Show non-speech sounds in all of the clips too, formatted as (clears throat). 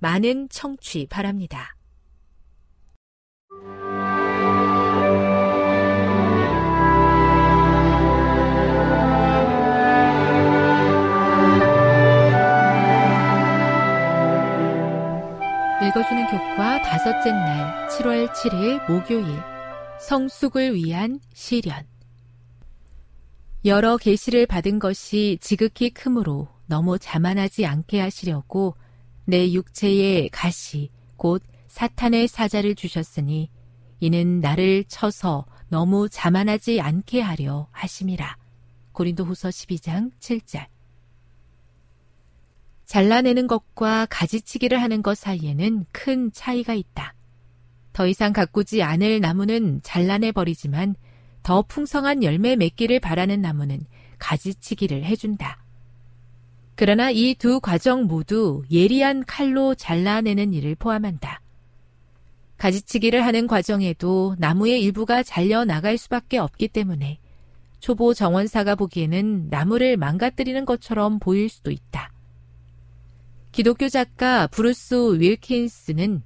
많은 청취 바랍니다. 읽어주는 교과 다섯째 날 7월 7일 목요일 성숙을 위한 시련 여러 계시를 받은 것이 지극히 크므로 너무 자만하지 않게 하시려고 내 육체에 가시 곧 사탄의 사자를 주셨으니 이는 나를 쳐서 너무 자만하지 않게 하려 하심이라. 고린도후서 12장 7절 잘라내는 것과 가지치기를 하는 것 사이에는 큰 차이가 있다. 더 이상 가꾸지 않을 나무는 잘라내 버리지만 더 풍성한 열매 맺기를 바라는 나무는 가지치기를 해준다. 그러나 이 두 과정 모두 예리한 칼로 잘라내는 일을 포함한다. 가지치기를 하는 과정에도 나무의 일부가 잘려 나갈 수밖에 없기 때문에 초보 정원사가 보기에는 나무를 망가뜨리는 것처럼 보일 수도 있다. 기독교 작가 브루스 윌킨스는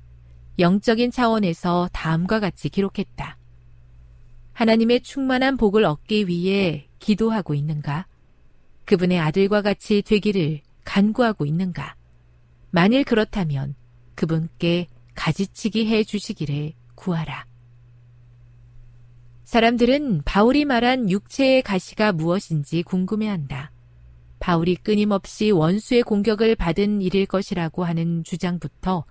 영적인 차원에서 다음과 같이 기록했다. 하나님의 충만한 복을 얻기 위해 기도하고 있는가? 그분의 아들과 같이 되기를 간구하고 있는가? 만일 그렇다면 그분께 가지치기 해 주시기를 구하라. 사람들은 바울이 말한 육체의 가시가 무엇인지 궁금해한다. 바울이 끊임없이 원수의 공격을 받은 일일 것이라고 하는 주장부터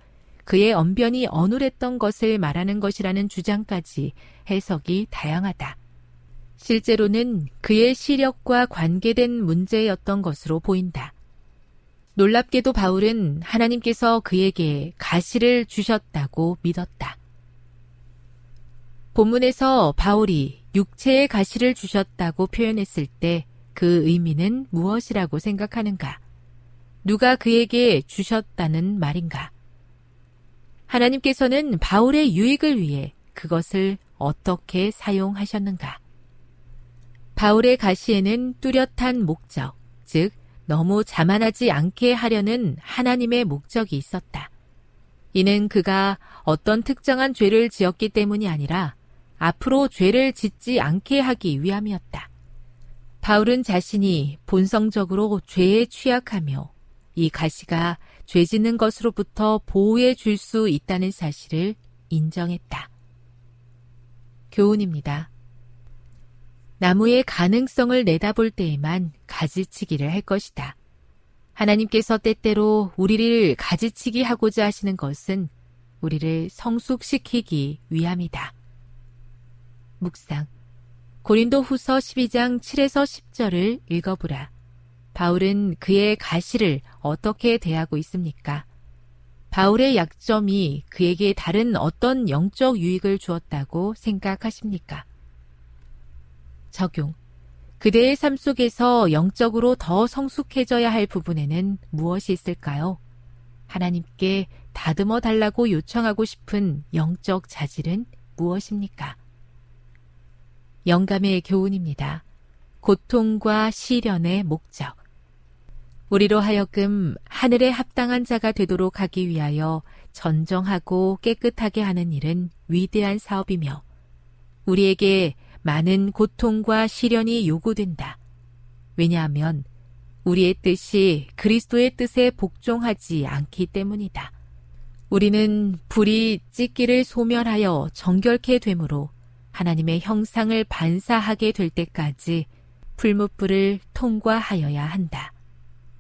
그의 언변이 어눌했던 것을 말하는 것이라는 주장까지 해석이 다양하다. 실제로는 그의 시력과 관계된 문제였던 것으로 보인다. 놀랍게도 바울은 하나님께서 그에게 가시를 주셨다고 믿었다. 본문에서 바울이 육체의 가시를 주셨다고 표현했을 때 그 의미는 무엇이라고 생각하는가? 누가 그에게 주셨다는 말인가? 하나님께서는 바울의 유익을 위해 그것을 어떻게 사용하셨는가? 바울의 가시에는 뚜렷한 목적, 즉, 너무 자만하지 않게 하려는 하나님의 목적이 있었다. 이는 그가 어떤 특정한 죄를 지었기 때문이 아니라 앞으로 죄를 짓지 않게 하기 위함이었다. 바울은 자신이 본성적으로 죄에 취약하며 이 가시가 죄 짓는 것으로부터 보호해 줄 수 있다는 사실을 인정했다. 교훈입니다. 나무의 가능성을 내다볼 때에만 가지치기를 할 것이다. 하나님께서 때때로 우리를 가지치기 하고자 하시는 것은 우리를 성숙시키기 위함이다. 묵상. 고린도 후서 12장 7에서 10절을 읽어보라. 바울은 그의 가시를 어떻게 대하고 있습니까? 바울의 약점이 그에게 다른 어떤 영적 유익을 주었다고 생각하십니까? 적용. 그대의 삶 속에서 영적으로 더 성숙해져야 할 부분에는 무엇이 있을까요? 하나님께 다듬어 달라고 요청하고 싶은 영적 자질은 무엇입니까? 영감의 교훈입니다. 고통과 시련의 목적. 우리로 하여금 하늘에 합당한 자가 되도록 하기 위하여 전정하고 깨끗하게 하는 일은 위대한 사업이며 우리에게 많은 고통과 시련이 요구된다. 왜냐하면 우리의 뜻이 그리스도의 뜻에 복종하지 않기 때문이다. 우리는 불이 찢기를 소멸하여 정결케 되므로 하나님의 형상을 반사하게 될 때까지 풀무불을 통과하여야 한다.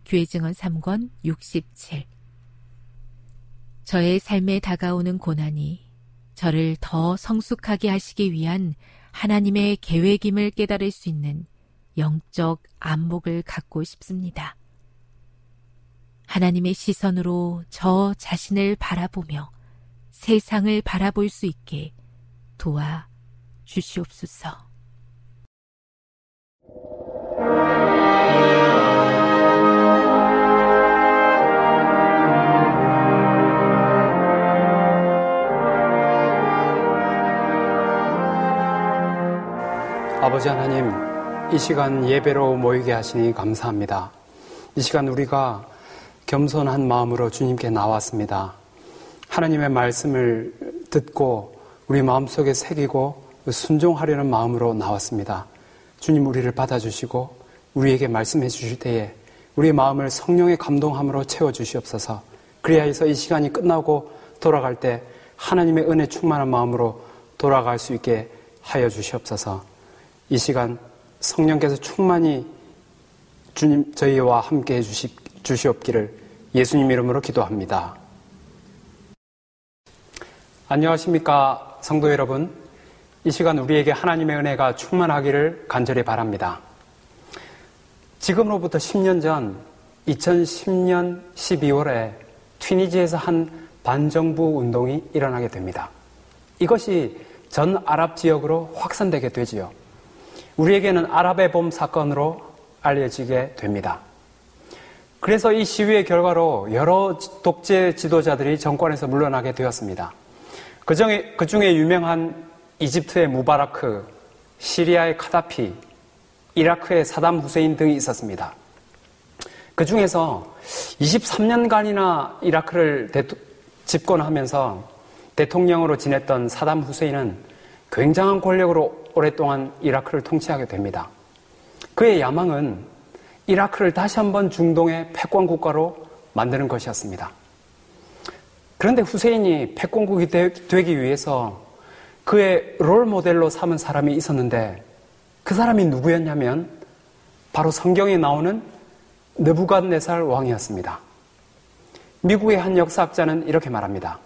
교회증언 3권 67 저의 삶에 다가오는 고난이 저를 더 성숙하게 하시기 위한 하나님의 계획임을 깨달을 수 있는 영적 안목을 갖고 싶습니다. 하나님의 시선으로 저 자신을 바라보며 세상을 바라볼 수 있게 도와 주시옵소서. 아버지 하나님, 이 시간 예배로 모이게 하시니 감사합니다. 이 시간 우리가 겸손한 마음으로 주님께 나왔습니다. 하나님의 말씀을 듣고 우리 마음속에 새기고 순종하려는 마음으로 나왔습니다. 주님 우리를 받아주시고 우리에게 말씀해 주실 때에 우리의 마음을 성령의 감동함으로 채워 주시옵소서. 그래야 해서 이 시간이 끝나고 돌아갈 때 하나님의 은혜 충만한 마음으로 돌아갈 수 있게 하여 주시옵소서. 이 시간 성령께서 충만히 주님 저희와 함께 해 주시, 주시옵기를 예수님 이름으로 기도합니다. 안녕하십니까 성도 여러분. 이 시간 우리에게 하나님의 은혜가 충만하기를 간절히 바랍니다. 지금으로부터 10년 전 2010년 12월에 튀니지에서 한 반정부 운동이 일어나게 됩니다. 이것이 전 아랍 지역으로 확산되게 되지요. 우리에게는 아랍의 봄 사건으로 알려지게 됩니다. 그래서 이 시위의 결과로 여러 독재 지도자들이 정권에서 물러나게 되었습니다. 그 중에, 그 중에 유명한 이집트의 무바라크, 시리아의 카다피, 이라크의 사담 후세인 등이 있었습니다. 그 중에서 23년간이나 이라크를 집권하면서 대통령으로 지냈던 사담 후세인은 굉장한 권력으로 오랫동안 이라크를 통치하게 됩니다. 그의 야망은 이라크를 다시 한번 중동의 패권 국가로 만드는 것이었습니다. 그런데 후세인이 패권국이 되기 위해서 그의 롤 모델로 삼은 사람이 있었는데 그 사람이 누구였냐면 바로 성경에 나오는 느부갓네살 왕이었습니다. 미국의 한 역사학자는 이렇게 말합니다.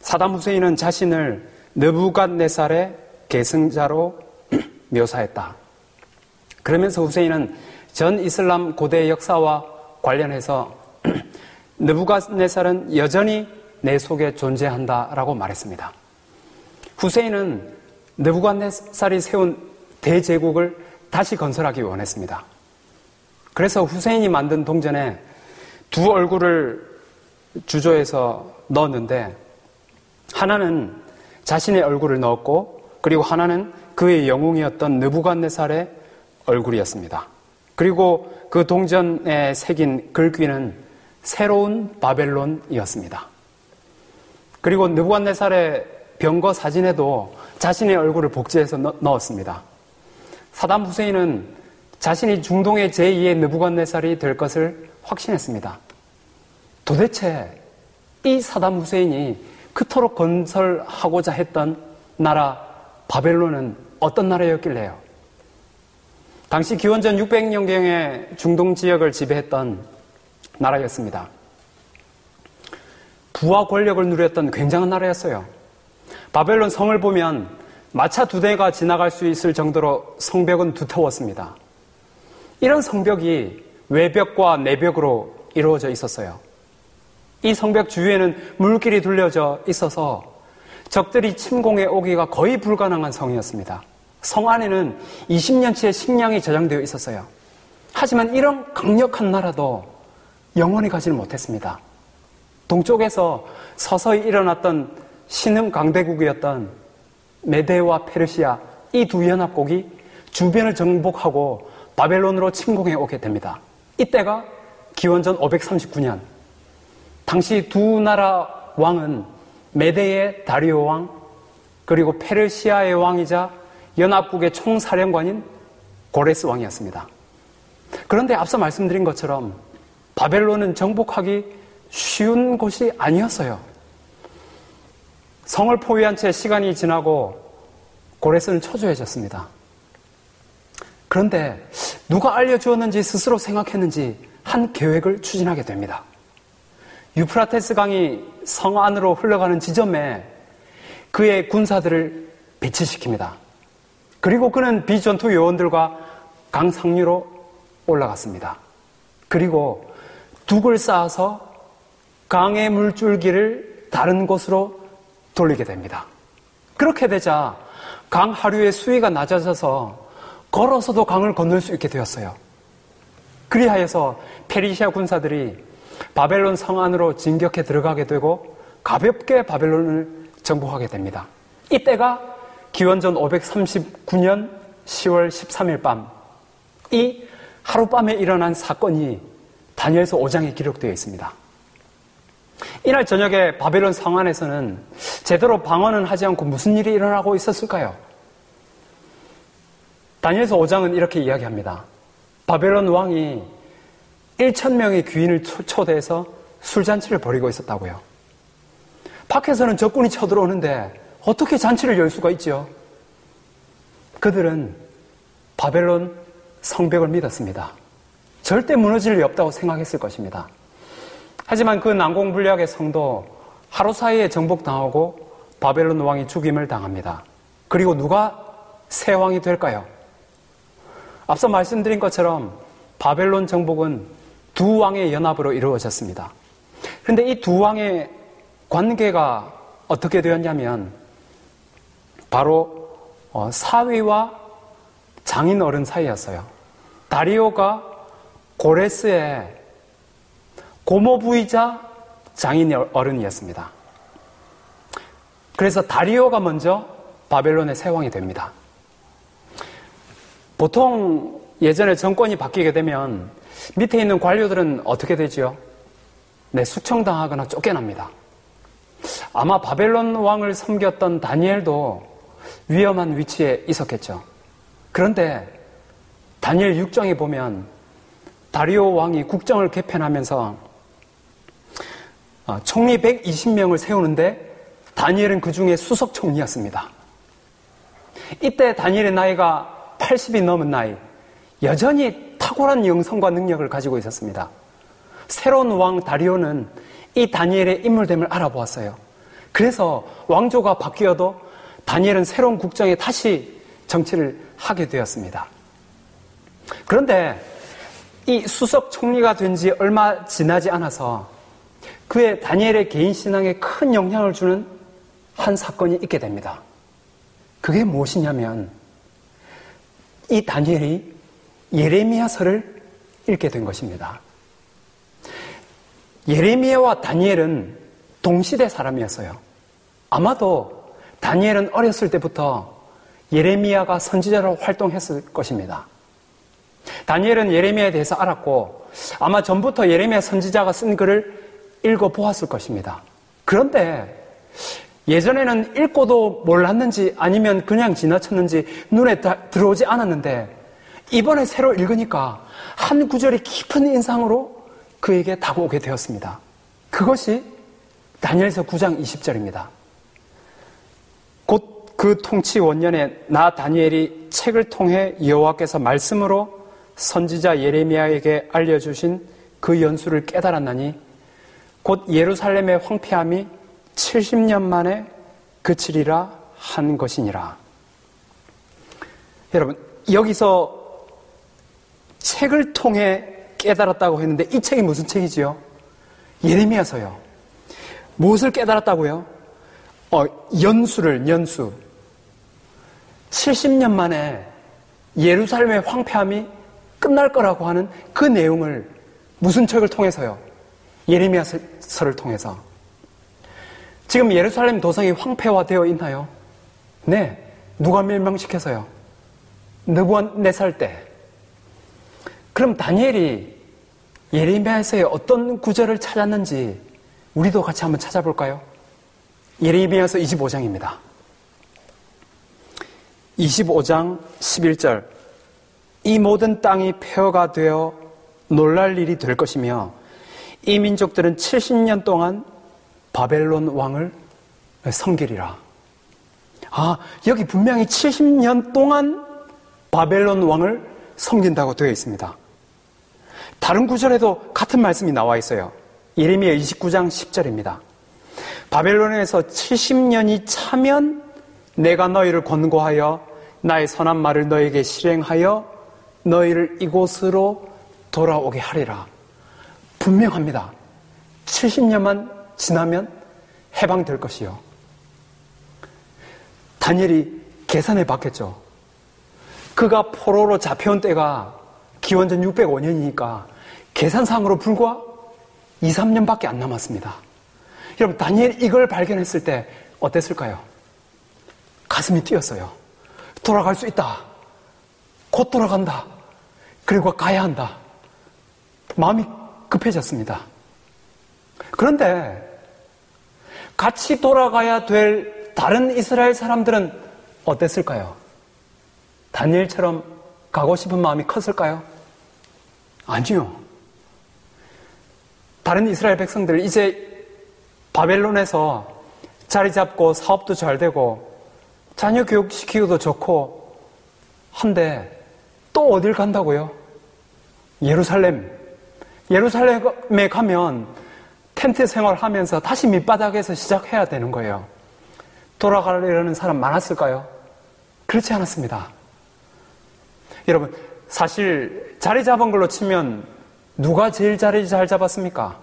사담 후세인은 자신을 느부갓네살의 계승자로 (clears throat) 묘사했다. 그러면서 후세인은 전 이슬람 고대 역사와 관련해서 (clears throat) 느부갓네살은 여전히 내 속에 존재한다라고 말했습니다. 후세인은 느부갓네살이 세운 대제국을 다시 건설하기 원했습니다. 그래서 후세인이 만든 동전에 두 얼굴을 주조해서 넣었는데 하나는 자신의 얼굴을 넣었고 그리고 하나는 그의 영웅이었던 느부갓네살의 얼굴이었습니다. 그리고 그 동전에 새긴 글귀는 새로운 바벨론이었습니다. 그리고 느부갓네살의 병거 사진에도 자신의 얼굴을 복제해서 넣었습니다. 사담 후세인은 자신이 중동의 제2의 느부갓네살이 될 것을 확신했습니다. 도대체 이 사담 후세인이 그토록 건설하고자 했던 나라 바벨론은 어떤 나라였길래요? 당시 기원전 600년경의 중동 지역을 지배했던 나라였습니다. 부와 권력을 누렸던 굉장한 나라였어요. 바벨론 성을 보면 마차 두 대가 지나갈 수 있을 정도로 성벽은 두터웠습니다. 이런 성벽이 외벽과 내벽으로 이루어져 있었어요. 이 성벽 주위에는 물길이 둘려져 있어서 적들이 침공해 오기가 거의 불가능한 성이었습니다. 성 안에는 20년치의 식량이 저장되어 있었어요. 하지만 이런 강력한 나라도 영원히 가지는 못했습니다. 동쪽에서 서서히 일어났던 신흥 강대국이었던 메데와 페르시아 이 두 연합국이 주변을 정복하고 바벨론으로 침공해 오게 됩니다. 이때가 기원전 539년. 당시 두 나라 왕은 메데의 다리오 왕 그리고 페르시아의 왕이자 연합국의 총사령관인 고레스 왕이었습니다. 그런데 앞서 말씀드린 것처럼 바벨론은 정복하기 쉬운 곳이 아니었어요. 성을 포위한 채 시간이 지나고 고레스는 초조해졌습니다. 그런데 누가 알려주었는지 스스로 생각했는지 한 계획을 추진하게 됩니다. 유프라테스 강이 성 안으로 흘러가는 지점에 그의 군사들을 배치시킵니다. 그리고 그는 비전투 요원들과 강 상류로 올라갔습니다. 그리고 둑을 쌓아서 강의 물줄기를 다른 곳으로 돌리게 됩니다. 그렇게 되자 강 하류의 수위가 낮아져서 걸어서도 강을 건널 수 있게 되었어요. 그리하여서 페리시아 군사들이 바벨론 성 안으로 진격해 들어가게 되고 가볍게 바벨론을 정복하게 됩니다. 이때가 기원전 539년 10월 13일 밤, 이 하룻밤에 일어난 사건이 다니엘서 5장에 기록되어 있습니다. 이날 저녁에 바벨론 성 안에서는 제대로 방언은 하지 않고 무슨 일이 일어나고 있었을까요? 다니엘서 5장은 이렇게 이야기합니다. 바벨론 왕이 1천 명의 귀인을 초대해서 술잔치를 벌이고 있었다고요. 밖에서는 적군이 쳐들어오는데 어떻게 잔치를 열 수가 있죠? 그들은 바벨론 성벽을 믿었습니다. 절대 무너질 리 없다고 생각했을 것입니다. 하지만 그 난공불락의 성도 하루 사이에 정복당하고 바벨론 왕이 죽임을 당합니다. 그리고 누가 새 왕이 될까요? 앞서 말씀드린 것처럼 바벨론 정복은 두 왕의 연합으로 이루어졌습니다. 그런데 이 두 왕의 관계가 어떻게 되었냐면 바로 어, 사위와 장인 어른 사이였어요. 다리오가 고레스의 고모부이자 장인 어른이었습니다. 그래서 다리오가 먼저 바벨론의 세왕이 됩니다. 보통 예전에 정권이 바뀌게 되면 밑에 있는 관료들은 어떻게 되지요? 네, 수청당하거나 쫓겨납니다. 아마 바벨론 왕을 섬겼던 다니엘도 위험한 위치에 있었겠죠. 그런데 다니엘 6장에 보면 다리오 왕이 국정을 개편하면서 어, 총리 120명을 세우는데 다니엘은 그 중에 수석 총리였습니다. 이때 다니엘의 나이가 80이 넘은 나이, 여전히 탁월한 영성과 능력을 가지고 있었습니다. 새로운 왕 다리오는 이 다니엘의 인물됨을 알아보았어요. 그래서 왕조가 바뀌어도 다니엘은 새로운 국정에 다시 정치를 하게 되었습니다. 그런데 이 수석 총리가 된 지 얼마 지나지 않아서 그의 다니엘의 개인 신앙에 큰 영향을 주는 한 사건이 있게 됩니다. 그게 무엇이냐면 이 다니엘이 예레미야서를 읽게 된 것입니다. 예레미야와 다니엘은 동시대 사람이었어요. 아마도 다니엘은 어렸을 때부터 예레미야가 선지자로 활동했을 것입니다. 다니엘은 예레미야에 대해서 알았고 아마 전부터 예레미야 선지자가 쓴 글을 읽어 보았을 것입니다. 그런데 예전에는 읽고도 몰랐는지 아니면 그냥 지나쳤는지 눈에 들어오지 않았는데 이번에 새로 읽으니까 한 구절이 깊은 인상으로 그에게 다가오게 되었습니다. 그것이 다니엘서 9장 20절입니다. 곧 그 통치 원년에 나 다니엘이 책을 통해 여호와께서 말씀으로 선지자 예레미야에게 알려주신 그 연수를 깨달았나니 곧 예루살렘의 황폐함이 70년 만에 그치리라 한 것이니라. 여러분, 여기서 책을 통해 깨달았다고 했는데 이 책이 무슨 책이지요? 예레미야서요. 무엇을 깨달았다고요? 어, 연수를, 연수. 70년 만에 예루살렘의 황폐함이 끝날 거라고 하는 그 내용을 무슨 책을 통해서요? 예레미야서를 통해서. 지금 예루살렘 도성이 황폐화되어 있나요? 네. 누가 멸망시켜서요? 느부한네살 때. 그럼 다니엘이 예레미야에서의 어떤 구절을 찾았는지 우리도 같이 한번 찾아볼까요? 예레미야서 25장입니다. 25장 11절 이 모든 땅이 폐허가 되어 놀랄 일이 될 것이며 이 민족들은 70년 동안 바벨론 왕을 섬기리라. 아, 여기 분명히 70년 동안 바벨론 왕을 섬긴다고 되어 있습니다. 다른 구절에도 같은 말씀이 나와 있어요. 예레미야 29장 10절입니다. 바벨론에서 70년이 차면 내가 너희를 권고하여 나의 선한 말을 너에게 실행하여 너희를 이곳으로 돌아오게 하리라. 분명합니다. 70년만 지나면 해방될 것이요. 다니엘이 계산해 봤겠죠. 그가 포로로 잡혀온 때가 기원전 605년이니까 계산상으로 불과 2, 3년밖에 안 남았습니다. 여러분, 다니엘 이걸 발견했을 때 어땠을까요? 가슴이 뛰었어요. 돌아갈 수 있다. 곧 돌아간다. 그리고 가야 한다. 마음이 급해졌습니다. 그런데 같이 돌아가야 될 다른 이스라엘 사람들은 어땠을까요? 다니엘처럼 가고 싶은 마음이 컸을까요? 아니요. 다른 이스라엘 백성들 이제 바벨론에서 자리 잡고 사업도 잘 되고 자녀 교육 시키기도 좋고 한데 또 어딜 간다고요? 예루살렘. 예루살렘에 가면 텐트 생활하면서 다시 밑바닥에서 시작해야 되는 거예요. 돌아가려는 사람 많았을까요? 그렇지 않았습니다. 여러분, 사실 자리 잡은 걸로 치면 누가 제일 자리 잘 잡았습니까?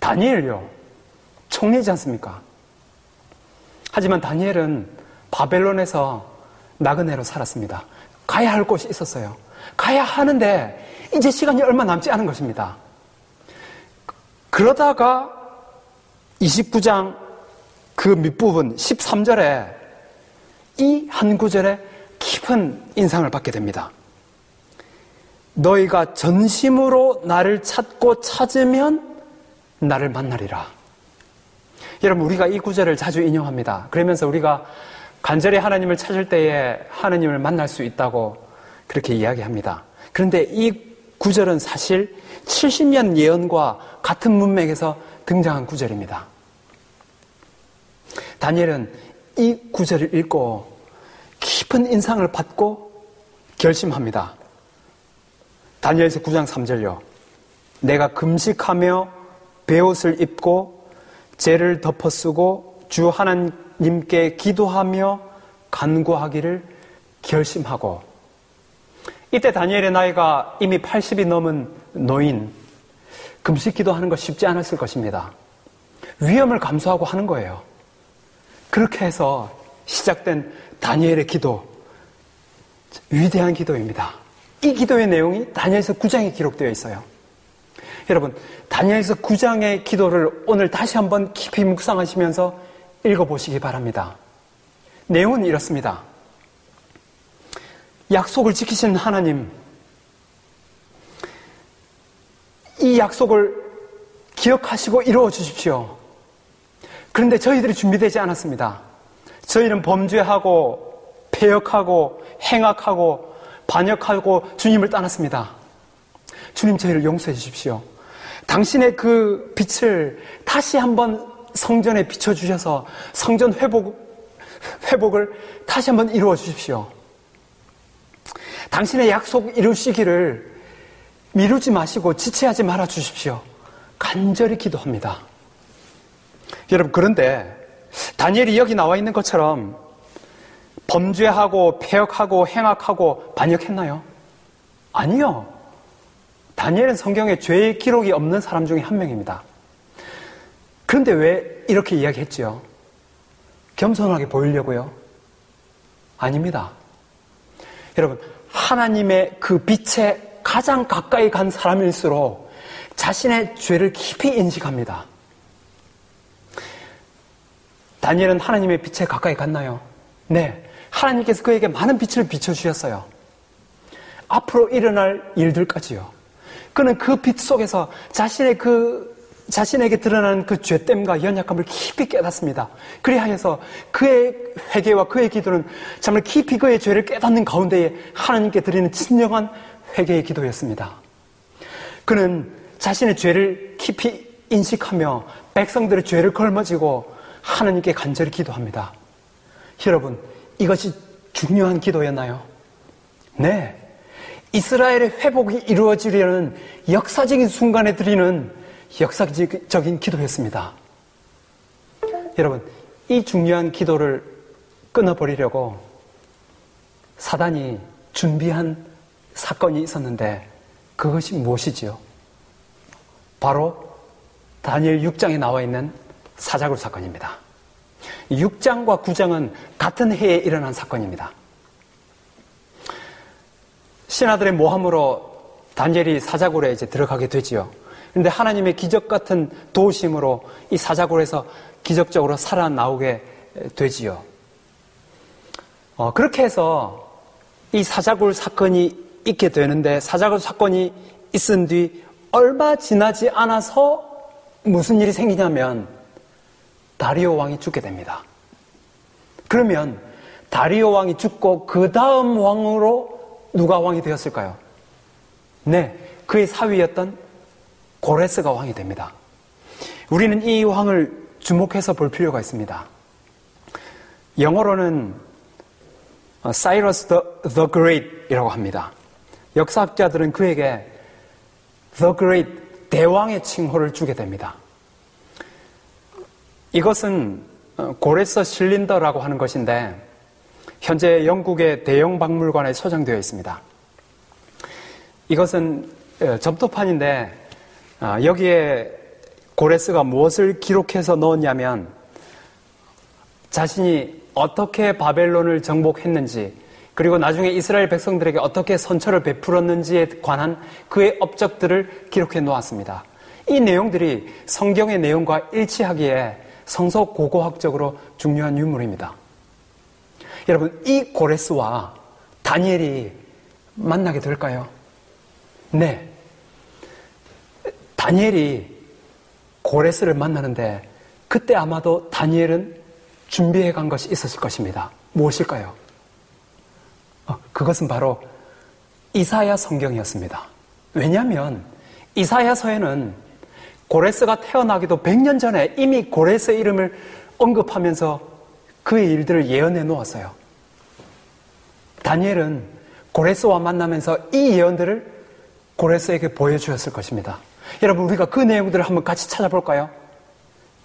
다니엘요. 총리지 않습니까? 하지만 다니엘은 바벨론에서 나그네로 살았습니다. 가야 할 곳이 있었어요. 가야 하는데 이제 시간이 얼마 남지 않은 것입니다. 그러다가 29장 그 밑부분 13절에 이 한 구절에 깊은 인상을 받게 됩니다. 너희가 전심으로 나를 찾고 찾으면 나를 만나리라. 여러분, 우리가 이 구절을 자주 인용합니다. 그러면서 우리가 간절히 하나님을 찾을 때에 하나님을 만날 수 있다고 그렇게 이야기합니다. 그런데 이 구절은 사실 70년 예언과 같은 문맥에서 등장한 구절입니다. 다니엘은 이 구절을 읽고 깊은 인상을 받고 결심합니다. 다니엘서 9장 3절요. 내가 금식하며 베옷을 입고 죄를 덮어쓰고 주 하나님께 기도하며 간구하기를 결심하고 이때 다니엘의 나이가 이미 80이 넘은 노인 금식 기도하는 것 쉽지 않았을 것입니다. 위험을 감수하고 하는 거예요. 그렇게 해서 시작된 다니엘의 기도 위대한 기도입니다. 이 기도의 내용이 다니엘서 9장에 기록되어 있어요. 여러분, 다니엘서 9장의 기도를 오늘 다시 한번 깊이 묵상하시면서 읽어보시기 바랍니다. 내용은 이렇습니다. 약속을 지키신 하나님, 이 약속을 기억하시고 이루어 주십시오. 그런데 저희들이 준비되지 않았습니다. 저희는 범죄하고, 폐역하고, 행악하고, 반역하고 주님을 떠났습니다. 주님 저희를 용서해 주십시오. 당신의 그 빛을 다시 한번 성전에 비춰주셔서 성전 회복, 회복을 다시 한번 이루어 주십시오. 당신의 약속 이루시기를 미루지 마시고 지체하지 말아 주십시오. 간절히 기도합니다. 여러분, 그런데 다니엘이 여기 나와 있는 것처럼 범죄하고 폐역하고 행악하고 반역했나요? 아니요. 다니엘은 성경에 죄의 기록이 없는 사람 중에 한 명입니다. 그런데 왜 이렇게 이야기했지요? 겸손하게 보이려고요? 아닙니다. 여러분, 하나님의 그 빛에 가장 가까이 간 사람일수록 자신의 죄를 깊이 인식합니다. 다니엘은 하나님의 빛에 가까이 갔나요? 네. 하나님께서 그에게 많은 빛을 비춰주셨어요. 앞으로 일어날 일들까지요. 그는 그 빛 속에서 자신의 그 자신에게 드러나는 그 죄됨과 연약함을 깊이 깨닫습니다. 그리하여서 그의 회개와 그의 기도는 정말 깊이 그의 죄를 깨닫는 가운데에 하나님께 드리는 진정한 회개의 기도였습니다. 그는 자신의 죄를 깊이 인식하며 백성들의 죄를 걸머지고 하나님께 간절히 기도합니다. 여러분, 이것이 중요한 기도였나요? 네. 이스라엘의 회복이 이루어지려는 역사적인 순간에 드리는 역사적인 기도였습니다. 여러분, 이 중요한 기도를 끊어버리려고 사단이 준비한 사건이 있었는데 그것이 무엇이지요? 바로 다니엘 6장에 나와 있는 사자굴 사건입니다. 6장과 9장은 같은 해에 일어난 사건입니다. 신하들의 모함으로 다니엘이 사자굴에 이제 들어가게 되지요. 그런데 하나님의 기적 같은 도우심으로 이 사자굴에서 기적적으로 살아나오게 되지요. 어, 그렇게 해서 이 사자굴 사건이 있게 되는데 사자굴 사건이 있은 뒤 얼마 지나지 않아서 무슨 일이 생기냐면 다리오 왕이 죽게 됩니다. 그러면 다리오 왕이 죽고 그 다음 왕으로 누가 왕이 되었을까요? 네, 그의 사위였던 고레스가 왕이 됩니다. 우리는 이 왕을 주목해서 볼 필요가 있습니다. 영어로는 사이러스 the, the Great이라고 합니다. 역사학자들은 그에게 The Great 대왕의 칭호를 주게 됩니다. 이것은 어, 고레서 실린더라고 하는 것인데 현재 영국의 대형 박물관에 소장되어 있습니다. 이것은 어, 점토판인데 아, 여기에 고레스가 무엇을 기록해서 넣었냐면 자신이 어떻게 바벨론을 정복했는지 그리고 나중에 이스라엘 백성들에게 어떻게 선처를 베풀었는지에 관한 그의 업적들을 기록해 놓았습니다. 이 내용들이 성경의 내용과 일치하기에 성서 고고학적으로 중요한 유물입니다. 여러분, 이 고레스와 다니엘이 만나게 될까요? 네. 다니엘이 고레스를 만나는데 그때 아마도 다니엘은 준비해 간 것이 있었을 것입니다. 무엇일까요? 어, 그것은 바로 이사야 성경이었습니다. 왜냐하면 이사야서에는 고레스가 태어나기도 100년 전에 이미 고레스의 이름을 언급하면서 그의 일들을 예언해 놓았어요. 다니엘은 고레스와 만나면서 이 예언들을 고레스에게 보여주었을 것입니다. 여러분, 우리가 그 내용들을 한번 같이 찾아볼까요?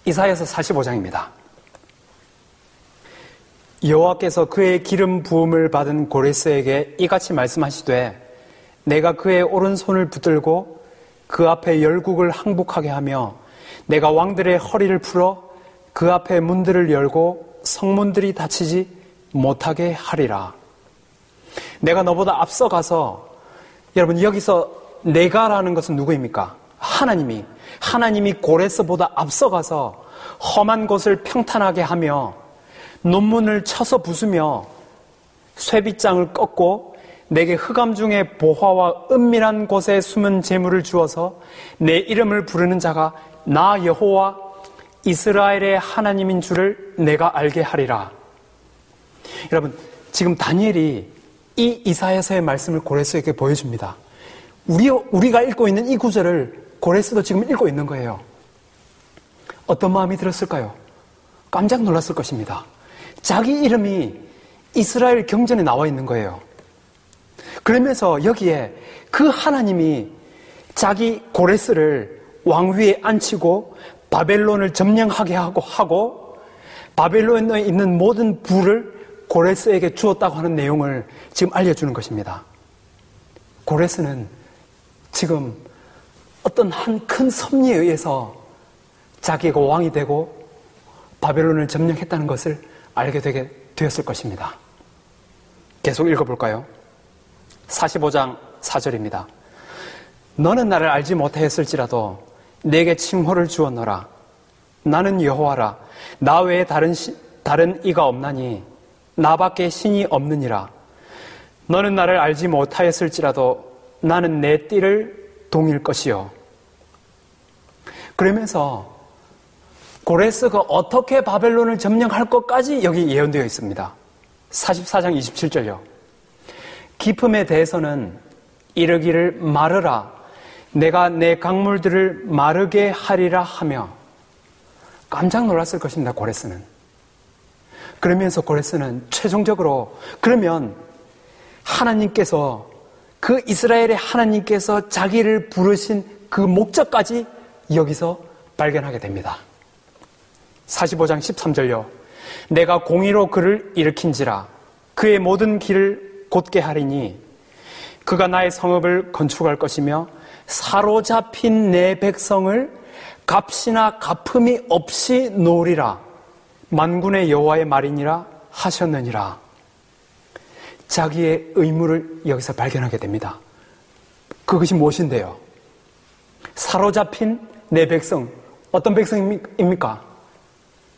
이사야서 45장입니다. 여호와께서 그의 기름 부음을 받은 고레스에게 이같이 말씀하시되 내가 그의 오른손을 붙들고 그 앞에 열국을 항복하게 하며 내가 왕들의 허리를 풀어 그 앞에 문들을 열고 성문들이 닫히지 못하게 하리라. 내가 너보다 앞서가서 여러분 여기서 내가라는 것은 누구입니까? 하나님이 하나님이 고레스보다 앞서가서 험한 곳을 평탄하게 하며 논문을 쳐서 부수며 쇠빗장을 꺾고 내게 흑암 중에 보화와 은밀한 곳에 숨은 재물을 주어서 내 이름을 부르는 자가 나 여호와 이스라엘의 하나님인 줄을 내가 알게 하리라. 여러분, 지금 다니엘이 이 이사야서의 말씀을 고레스에게 보여줍니다. 우리, 우리가 읽고 있는 이 구절을 고레스도 지금 읽고 있는 거예요. 어떤 마음이 들었을까요? 깜짝 놀랐을 것입니다. 자기 이름이 이스라엘 경전에 나와 있는 거예요. 그러면서 여기에 그 하나님이 자기 고레스를 왕위에 앉히고 바벨론을 점령하게 하고 하고 바벨론에 있는 모든 부를 고레스에게 주었다고 하는 내용을 지금 알려주는 것입니다. 고레스는 지금 어떤 한 큰 섭리에 의해서 자기가 왕이 되고 바벨론을 점령했다는 것을 알게 되게 되었을 것입니다. 계속 읽어볼까요? 45장 4절입니다. 너는 나를 알지 못하였을지라도 내게 칭호를 주었노라. 나는 여호와라. 나 외에 다른 시, 다른 이가 없나니 나밖에 신이 없느니라. 너는 나를 알지 못하였을지라도 나는 내 띠를 동일 것이요. 그러면서 고레스가 어떻게 바벨론을 점령할 것까지 여기 예언되어 있습니다. 44장 27절요. 기품에 대해서는 이르기를 마르라. 내가 내 강물들을 마르게 하리라 하며 깜짝 놀랐을 것입니다. 고레스는. 그러면서 고레스는 최종적으로 그러면 하나님께서 그 이스라엘의 하나님께서 자기를 부르신 그 목적까지 여기서 발견하게 됩니다. 45장 13절요. 내가 공의로 그를 일으킨지라 그의 모든 길을 곧게 하리니 그가 나의 성읍을 건축할 것이며 사로잡힌 내 백성을 값이나 갚음이 없이 놓으리라 만군의 여호와의 말이니라 하셨느니라 자기의 의무를 여기서 발견하게 됩니다. 그것이 무엇인데요? 사로잡힌 내 백성 어떤 백성입니까?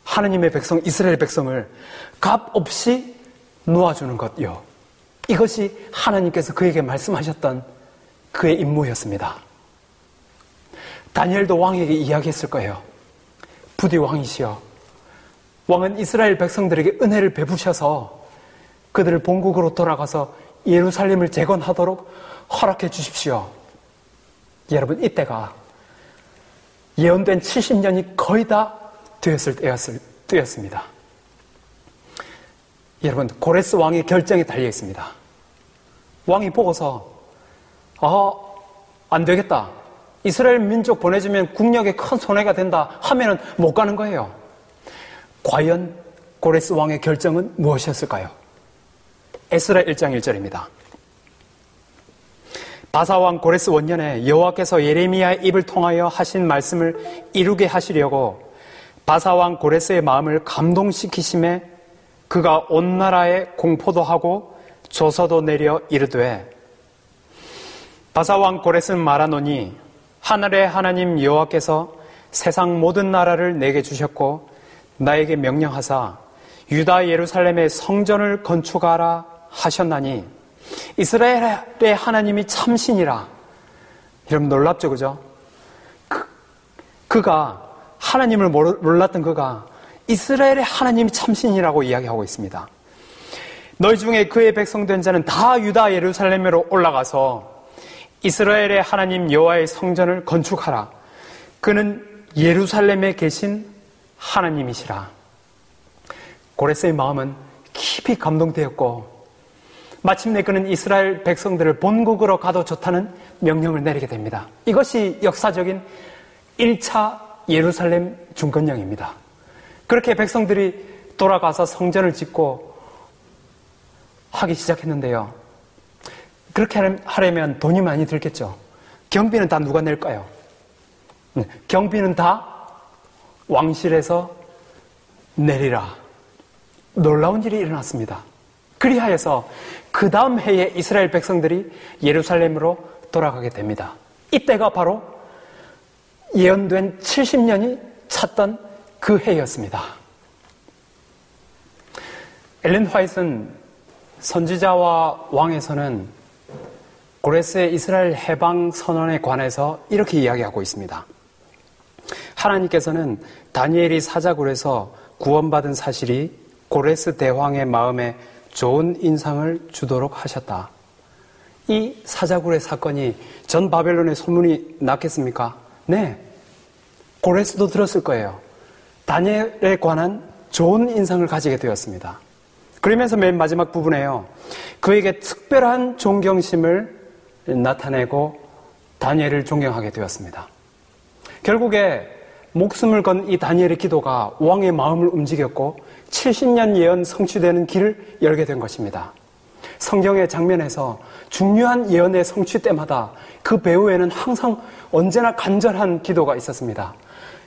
하느님의 백성 이스라엘 백성을 값 없이 놓아주는 것요. 이것이 하나님께서 그에게 말씀하셨던 그의 임무였습니다. 다니엘도 왕에게 이야기했을 거예요. 부디 왕이시여. 왕은 이스라엘 백성들에게 은혜를 베푸셔서 그들을 본국으로 돌아가서 예루살렘을 재건하도록 허락해 주십시오. 여러분, 이때가 예언된 70년이 거의 다 되었을 때였습니다. 여러분, 고레스 왕의 결정이 달려 있습니다. 왕이 보고서, 아, 안 되겠다. 이스라엘 민족 보내주면 국력에 큰 손해가 된다 하면은 못 가는 거예요. 과연 고레스 왕의 결정은 무엇이었을까요? 에스라 1장 1절입니다. 바사왕 고레스 원년에 여호와께서 예레미야의 입을 통하여 하신 말씀을 이루게 하시려고 바사왕 고레스의 마음을 감동시키심에 그가 온 나라에 공포도 하고 조서도 내려 이르되 바사왕 고레스는 말하노니 하늘의 하나님 여호와께서 세상 모든 나라를 내게 주셨고 나에게 명령하사 유다 예루살렘의 성전을 건축하라 하셨나니 이스라엘의 하나님이 참신이라 여러분 놀랍죠 그죠? 그, 그가 하나님을 몰랐던 그가 이스라엘의 하나님이 참신이라고 이야기하고 있습니다. 너희 중에 그의 백성된 자는 다 유다 예루살렘으로 올라가서 이스라엘의 하나님 여호와의 성전을 건축하라. 그는 예루살렘에 계신 하나님이시라. 고레스의 마음은 깊이 감동되었고 마침내 그는 이스라엘 백성들을 본국으로 가도 좋다는 명령을 내리게 됩니다. 이것이 역사적인 1차 예루살렘 중건령입니다. 그렇게 백성들이 돌아가서 성전을 짓고 하기 시작했는데요. 그렇게 하려면 돈이 많이 들겠죠. 경비는 다 누가 낼까요? 네, 경비는 다 왕실에서 내리라. 놀라운 일이 일어났습니다. 그리하여서 그 다음 해에 이스라엘 백성들이 예루살렘으로 돌아가게 됩니다. 이때가 바로 예언된 70년이 찼던 그 해였습니다. 엘렌 화이트는 선지자와 왕에서는 고레스의 이스라엘 해방 선언에 관해서 이렇게 이야기하고 있습니다. 하나님께서는 다니엘이 사자굴에서 구원받은 사실이 고레스 대왕의 마음에 좋은 인상을 주도록 하셨다. 이 사자굴의 사건이 전 바벨론의 소문이 났겠습니까? 네. 고레스도 들었을 거예요. 다니엘에 관한 좋은 인상을 가지게 되었습니다. 그러면서 맨 마지막 부분에요. 그에게 특별한 존경심을 나타내고 다니엘을 존경하게 되었습니다. 결국에 목숨을 건 이 다니엘의 기도가 왕의 마음을 움직였고 70년 예언 성취되는 길을 열게 된 것입니다. 성경의 장면에서 중요한 예언의 성취 때마다 그 배후에는 항상 언제나 간절한 기도가 있었습니다.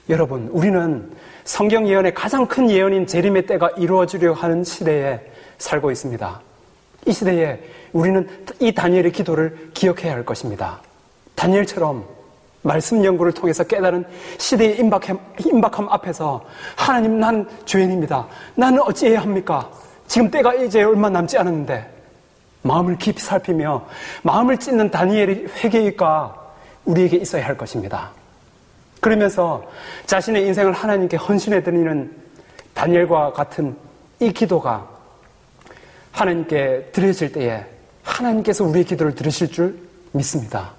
여러분, 우리는 성경 예언의 가장 큰 예언인 재림의 때가 이루어지려 하는 시대에 살고 있습니다. 이 시대에 우리는 이 다니엘의 기도를 기억해야 할 것입니다. 다니엘처럼 말씀 연구를 통해서 깨달은 시대의 임박함, 임박함 앞에서 하나님 난 죄인입니다. 나는 어찌해야 합니까? 지금 때가 이제 얼마 남지 않았는데 마음을 깊이 살피며 마음을 찢는 다니엘의 회개가 우리에게 있어야 할 것입니다. 그러면서 자신의 인생을 하나님께 헌신해 드리는 다니엘과 같은 이 기도가 하나님께 드려질 때에 하나님께서 우리의 기도를 들으실 줄 믿습니다.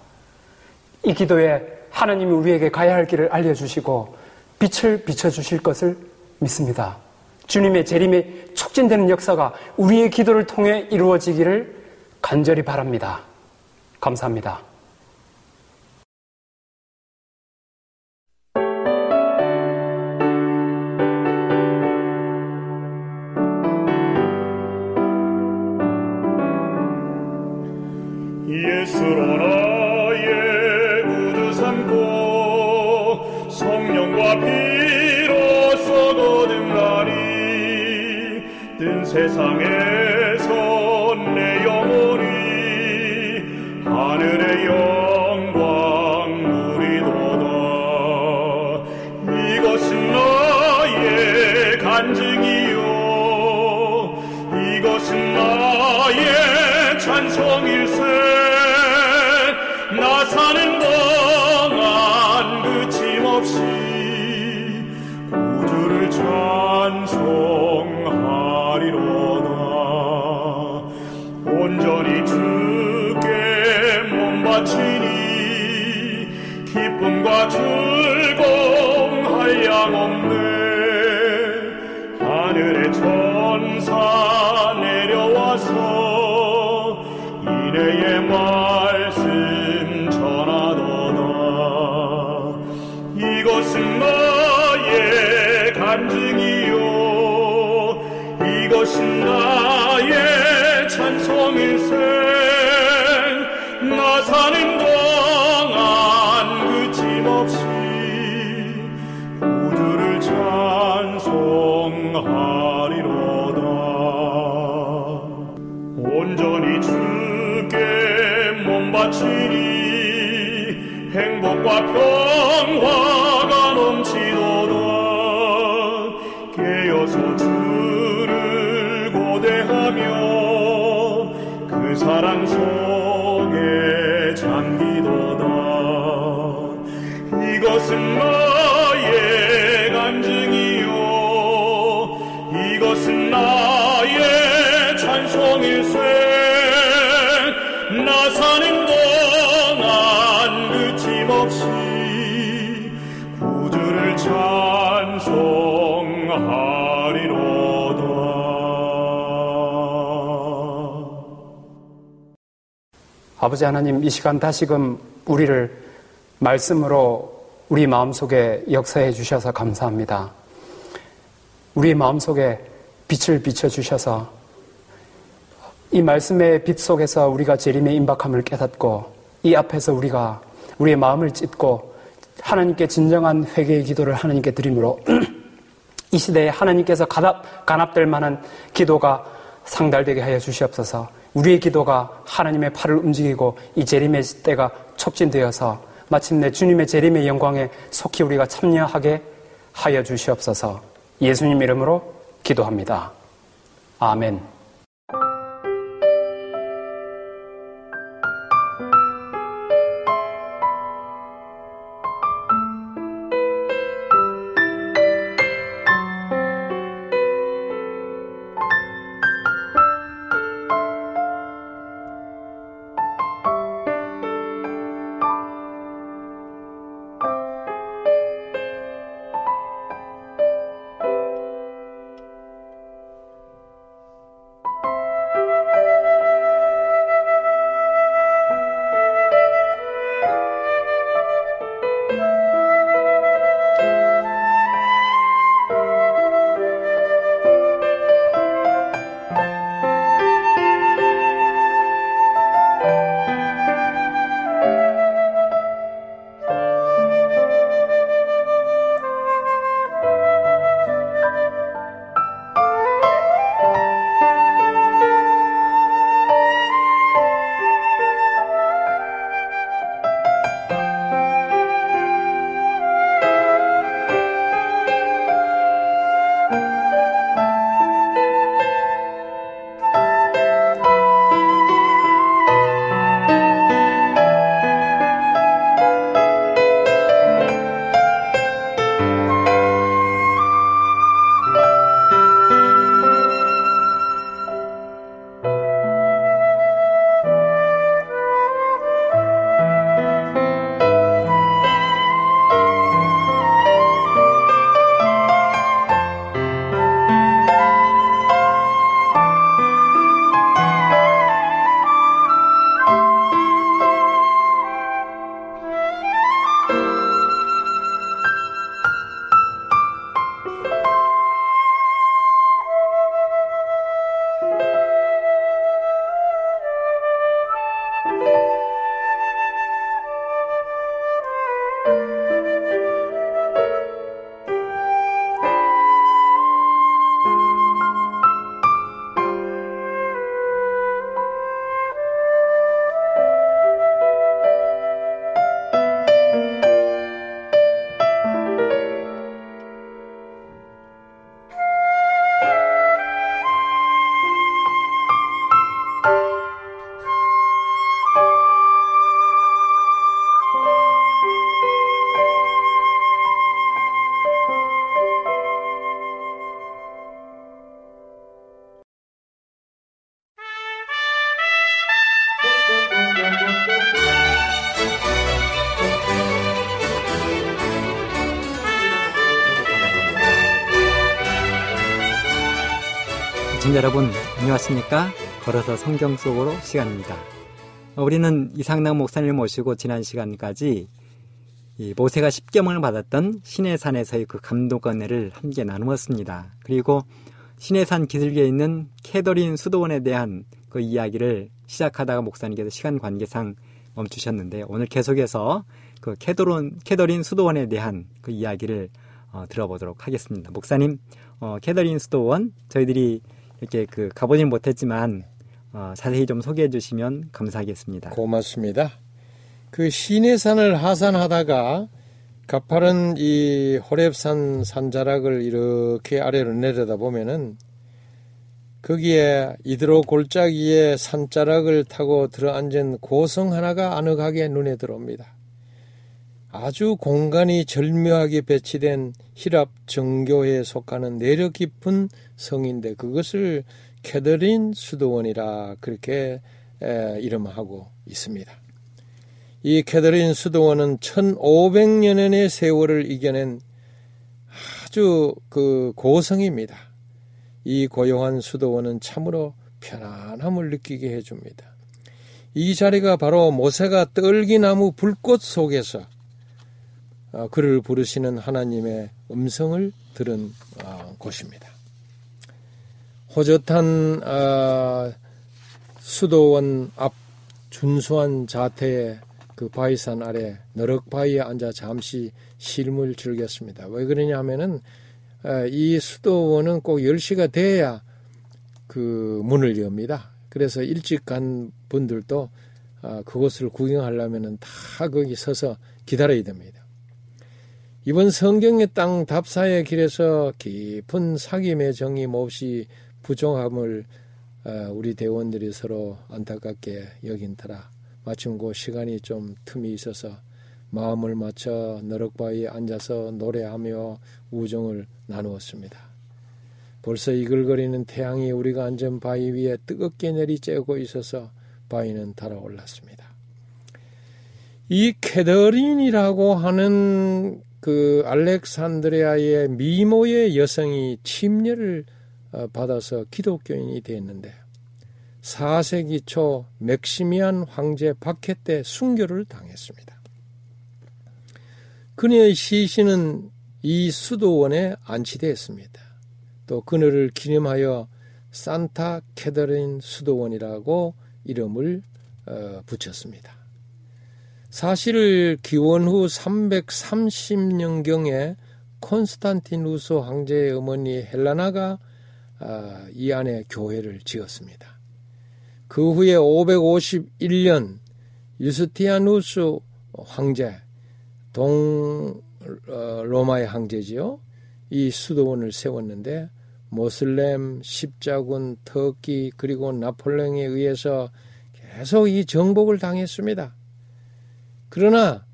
이 기도에 하나님이 우리에게 가야 할 길을 알려주시고 빛을 비춰주실 것을 믿습니다. 주님의 재림에 촉진되는 역사가 우리의 기도를 통해 이루어지기를 간절히 바랍니다. 감사합니다. 행복과 평화가 넘치도다. 깨어서 주를 고대하며 그 사랑 속에 잠기 아버지 하나님, 이 시간 다시금 우리를 말씀으로 우리 마음속에 역사해 주셔서 감사합니다. 우리 마음속에 빛을 비춰 주셔서 이 말씀의 빛 속에서 우리가 재림의 임박함을 깨닫고 이 앞에서 우리가 우리의 마음을 찢고 하나님께 진정한 회개의 기도를 하나님께 드림으로 (clears throat) 이 시대에 하나님께서 간압될 만한 기도가 상달되게 하여 주시옵소서 우리의 기도가 하나님의 팔을 움직이고 이 재림의 때가 촉진되어서 마침내 주님의 재림의 영광에 속히 우리가 참여하게 하여 주시옵소서 예수님 이름으로 기도합니다. 아멘. 안녕하십니까? 걸어서 성경 속으로 시간입니다. 우리는 이상락 목사님을 모시고 지난 시간까지 모세가 십계명을 받았던 시내산에서의 그 감동 은혜를 함께 나누었습니다. 그리고 시내산 기슭에 있는 캐더린 수도원에 대한 그 이야기를 시작하다가 목사님께서 시간 관계상 멈추셨는데 오늘 계속해서 그 캐더론, 캐더린 수도원에 대한 그 이야기를 어, 들어보도록 하겠습니다. 목사님, 어, 캐더린 수도원 저희들이 이렇게 그 가보진 못했지만 어, 자세히 좀 소개해 주시면 감사하겠습니다. 고맙습니다. 그 시내산을 하산하다가 가파른 이 호랩산 산자락을 이렇게 아래로 내려다 보면은 거기에 이드로 골짜기에 산자락을 타고 들어앉은 고성 하나가 아늑하게 눈에 들어옵니다. 아주 공간이 절묘하게 배치된 히랍 정교에 속하는 내력 깊은 성인데 그것을 캐더린 수도원이라 그렇게 이름하고 있습니다. 이 캐더린 수도원은 1500년의 세월을 이겨낸 아주 그 고성입니다. 이 고요한 수도원은 참으로 편안함을 느끼게 해줍니다. 이 자리가 바로 모세가 떨기나무 불꽃 속에서 어, 그를 부르시는 하나님의 음성을 들은 어, 곳입니다. 호젓한 어, 수도원 앞 준수한 자태의 그 바위산 아래 너럭 바위에 앉아 잠시 쉴을 즐겼습니다. 왜 그러냐 하면은 이 수도원은 꼭 10시가 돼야 그 문을 엽니다. 그래서 일찍 간 분들도 그곳을 구경하려면은 다 거기 서서 기다려야 됩니다. 이번 성경의 땅 답사의 길에서 깊은 사귐의 정이 몹시 부정함을 어, 우리 대원들이 서로 안타깝게 여긴 터라 마침 그 시간이 좀 틈이 있어서 마음을 맞춰 너럭바위에 앉아서 노래하며 우정을 나누었습니다. 벌써 이글거리는 태양이 우리가 앉은 바위 위에 뜨겁게 내리쬐고 있어서 바위는 달아올랐습니다. 이 캐더린이라고 하는 그 알렉산드리아의 미모의 여성이 침례를 어, 받아서 기독교인이 됐는데 4세기 초 맥시미안 황제 박해 때 순교를 당했습니다. 그녀의 시신은 이 수도원에 안치되었습니다. 또 그녀를 기념하여 산타 캐더린 수도원이라고 이름을 어, 붙였습니다. 사실 기원 후 330년경에 콘스탄티누스 황제의 어머니 헬라나가 아, 이 안에 교회를 지었습니다. 그 후에 551년 유스티아누스 황제 동 어, 로마의 황제지요. 이 수도원을 세웠는데 모슬렘, 십자군, 터키 그리고 나폴레옹에 의해서 계속 이 정복을 당했습니다. 그러나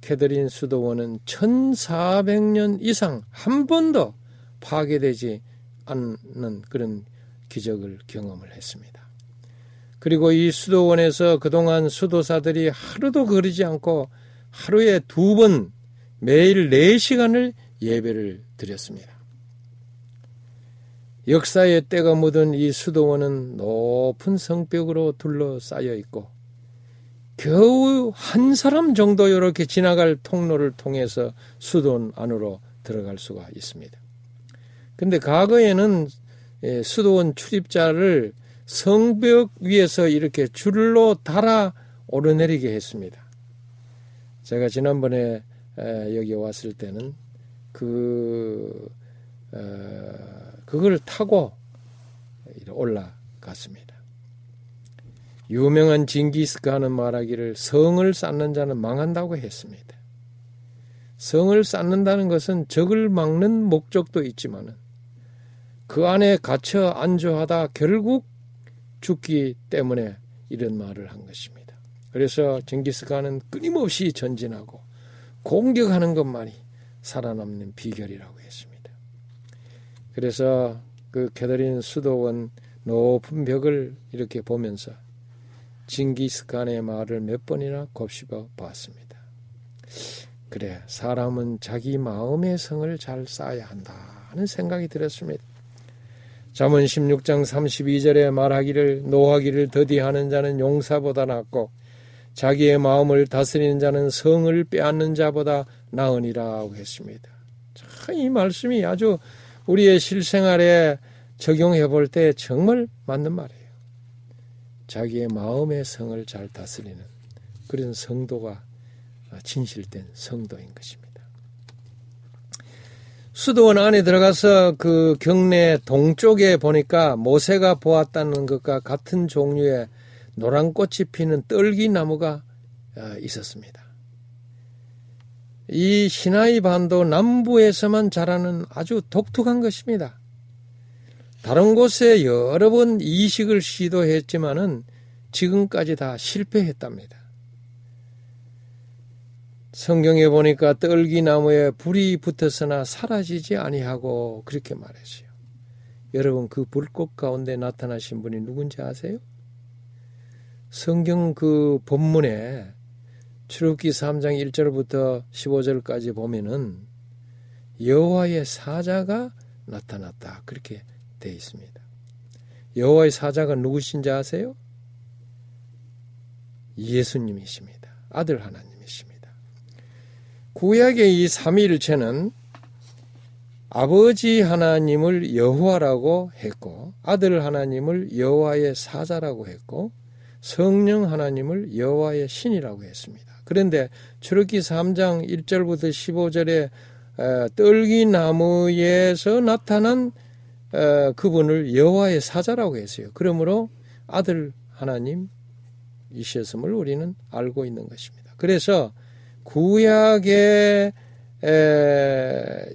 캐더린 수도원은 1400년 이상 한 번도 파괴되지 않는 그런 기적을 경험을 했습니다. 그리고 이 수도원에서 그동안 수도사들이 하루도 거르지 않고 하루에 두 번 매일 4시간을 예배를 드렸습니다. 역사의 때가 묻은 이 수도원은 높은 성벽으로 둘러싸여 있고 겨우 한 사람 정도 이렇게 지나갈 통로를 통해서 수도원 안으로 들어갈 수가 있습니다. 근데 과거에는 예, 수도원 출입자를 성벽 위에서 이렇게 줄로 달아 오르내리게 했습니다. 제가 지난번에 에, 여기 왔을 때는 그 어, 그걸 타고 올라갔습니다. 유명한 징기스칸은 말하기를 성을 쌓는 자는 망한다고 했습니다. 성을 쌓는다는 것은 적을 막는 목적도 있지만은 그 안에 갇혀 안주하다 결국 죽기 때문에 이런 말을 한 것입니다. 그래서 징기스칸은 끊임없이 전진하고 공격하는 것만이 살아남는 비결이라고 했습니다. 그래서 그 캐더린 수도원 높은 벽을 이렇게 보면서 징기스칸의 말을 몇 번이나 곱씹어 봤습니다. 그래, 사람은 자기 마음의 성을 잘 쌓아야 한다 하는 생각이 들었습니다. 잠언 16장 32절에 말하기를 노하기를 더디하는 자는 용사보다 낫고 자기의 마음을 다스리는 자는 성을 빼앗는 자보다 나으니라고 했습니다. 참, 이 말씀이 아주 우리의 실생활에 적용해 볼 때 정말 맞는 말이에요. 자기의 마음의 성을 잘 다스리는 그런 성도가 진실된 성도인 것입니다. 수도원 안에 들어가서 그 경내 동쪽에 보니까 모세가 보았다는 것과 같은 종류의 노란 꽃이 피는 떨기 나무가 어, 있었습니다. 이 시나이 반도 남부에서만 자라는 아주 독특한 것입니다. 다른 곳에 여러 번 이식을 시도했지만은 지금까지 다 실패했답니다. 성경에 보니까 떨기나무에 불이 붙었으나 사라지지 아니하고 그렇게 말했어요. 여러분 그 불꽃 가운데 나타나신 분이 누군지 아세요? 성경 그 본문에 출애굽기 3장 1절부터 15절까지 보면은 여호와의 사자가 나타났다 그렇게 되어 있습니다. 여호와의 사자가 누구신지 아세요? 예수님이십니다. 아들 하나님이십니다. 구약의 이 삼위일체는 아버지 하나님을 여호와라고 했고 아들 하나님을 여호와의 사자라고 했고 성령 하나님을 여호와의 신이라고 했습니다. 그런데 출애굽기 3장 1절부터 15절에 떨기나무에서 나타난 그분을 여호와의 사자라고 했어요. 그러므로 아들 하나님이셨음을 우리는 알고 있는 것입니다. 그래서 구약의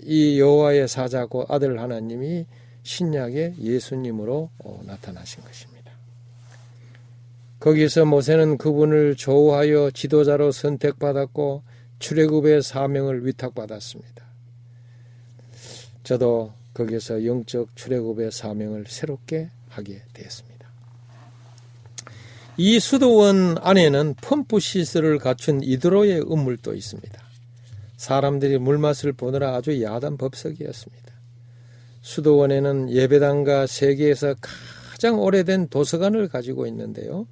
이 여호와의 사자고 아들 하나님이 신약의 예수님으로 어, 나타나신 것입니다. 거기서 모세는 그분을 조우하여 지도자로 선택받았고 출애굽의 사명을 위탁받았습니다. 저도 거기서 영적 출애굽의 사명을 새롭게 하게 되었습니다. 이 수도원 안에는 펌프 시설을 갖춘 이드로의 음물도 있습니다. 사람들이 물맛을 보느라 아주 야단 법석이었습니다. 수도원에는 예배당과 세계에서 가장 오래된 도서관을 가지고 있는데요.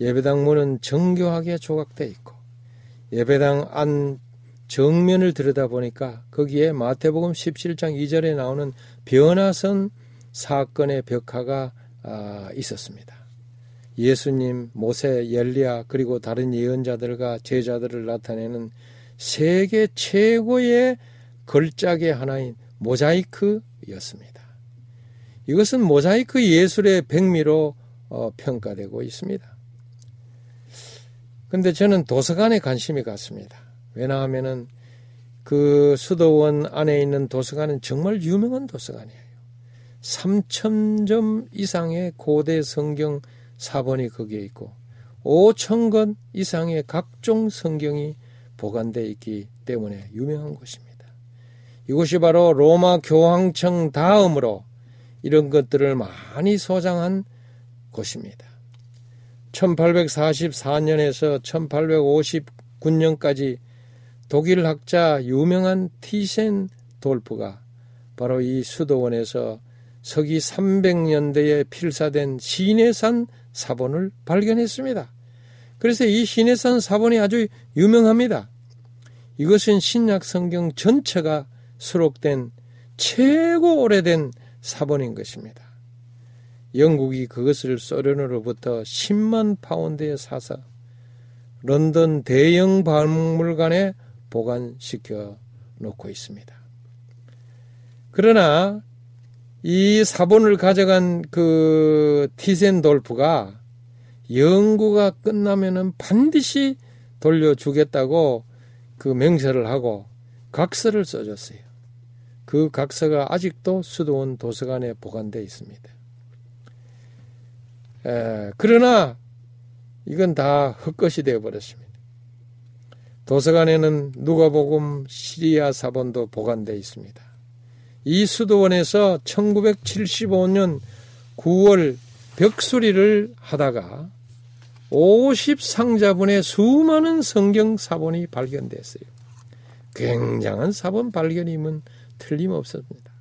예배당 문은 정교하게 조각되어 있고 예배당 안 정면을 들여다보니까 거기에 마태복음 17장 2절에 나오는 변화선 사건의 벽화가 아, 있었습니다. 예수님, 모세, 엘리야 그리고 다른 예언자들과 제자들을 나타내는 세계 최고의 걸작의 하나인 모자이크였습니다. 이것은 모자이크 예술의 백미로 어, 평가되고 있습니다. 근데 저는 도서관에 관심이 갔습니다. 왜냐하면은 그 수도원 안에 있는 도서관은 정말 유명한 도서관이에요. 3천점 이상의 고대 성경 사본이 거기에 있고 5천 권 이상의 각종 성경이 보관되어 있기 때문에 유명한 곳입니다. 이곳이 바로 로마 교황청 다음으로 이런 것들을 많이 소장한 곳입니다. 1844년에서 1859년까지 독일 학자 유명한 티센 돌프가 바로 이 수도원에서 서기 300년대에 필사된 시내산 사본을 발견했습니다. 그래서 이 시내산 사본이 아주 유명합니다. 이것은 신약 성경 전체가 수록된 최고 오래된 사본인 것입니다. 영국이 그것을 소련으로부터 10만 파운드에 사서 런던 대형 박물관에 보관시켜 놓고 있습니다. 그러나 이 사본을 가져간 그 티센돌프가 연구가 끝나면은 반드시 돌려주겠다고 그 맹세를 하고 각서를 써줬어요. 그 각서가 아직도 수도원 도서관에 보관되어 있습니다. 에, 그러나 이건 다 헛것이 되어버렸습니다. 도서관에는 누가복음 시리아 사본도 보관되어 있습니다. 이 수도원에서 1975년 9월 벽수리를 하다가 50상자분의 수많은 성경 사본이 발견됐어요. 굉장한 사본 발견임은 틀림없습니다.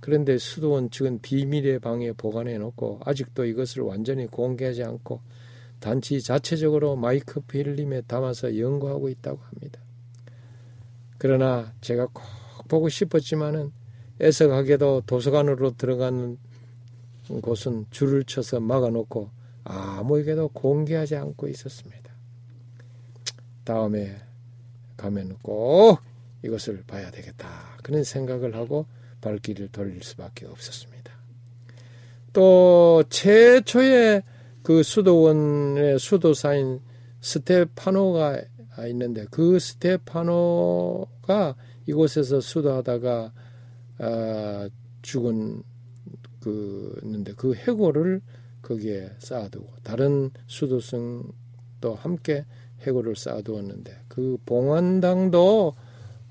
그런데 수도원 측은 비밀의 방에 보관해 놓고 아직도 이것을 완전히 공개하지 않고 단지 자체적으로 마이크 필름에 담아서 연구하고 있다고 합니다. 그러나 제가 꼭 보고 싶었지만은 애석하게도 도서관으로 들어가는 곳은 줄을 쳐서 막아놓고 아무에게도 공개하지 않고 있었습니다. 다음에 가면 꼭 이것을 봐야 되겠다. 그런 생각을 하고 발길을 돌릴 수밖에 없었습니다. 또 최초의 그 수도원의 수도사인 스테파노가 있는데 그 스테파노가 이곳에서 수도하다가 아, 죽은 그 있는데 그 해골을 거기에 쌓아두고 다른 수도승도 함께 해골을 쌓아두었는데 그 봉안당도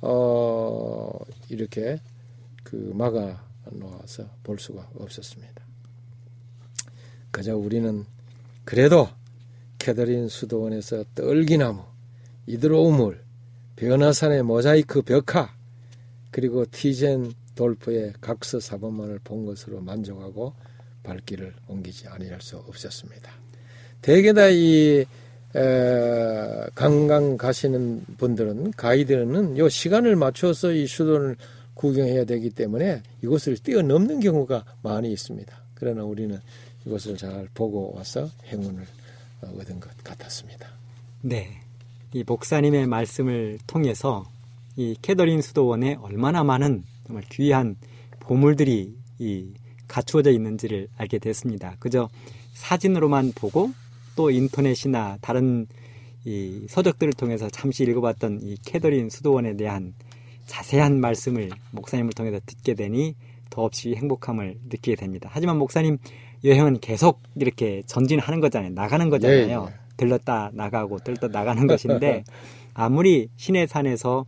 어 이렇게 그 막아 놓아서 볼 수가 없었습니다. 그저 우리는 그래도 캐더린 수도원에서 떨기나무, 이드로우물, 변화산의 모자이크 벽화, 그리고 티젠 돌프의 각서 사본만을 본 것으로 만족하고 발길을 옮기지 아니할 수 없었습니다. 대개 다 이 에, 관광 가시는 분들은 가이드는 요 시간을 맞춰서 이 수도를 구경해야 되기 때문에 이곳을 뛰어넘는 경우가 많이 있습니다. 그러나 우리는 이것을 잘 보고 와서 행운을 얻은 것 같았습니다. 네. 이 목사님의 말씀을 통해서 이 캐더린 수도원에 얼마나 많은 정말 귀한 보물들이 이 갖추어져 있는지를 알게 됐습니다. 그저 사진으로만 보고 또 인터넷이나 다른 이 서적들을 통해서 잠시 읽어봤던 이 캐더린 수도원에 대한 자세한 말씀을 목사님을 통해서 듣게 되니 더없이 행복함을 느끼게 됩니다. 하지만 목사님 여행은 계속 이렇게 전진하는 거잖아요. 나가는 거잖아요. 네. 들렀다 나가고 들렀다 나가는 것인데 (laughs) 아무리 신의 산에서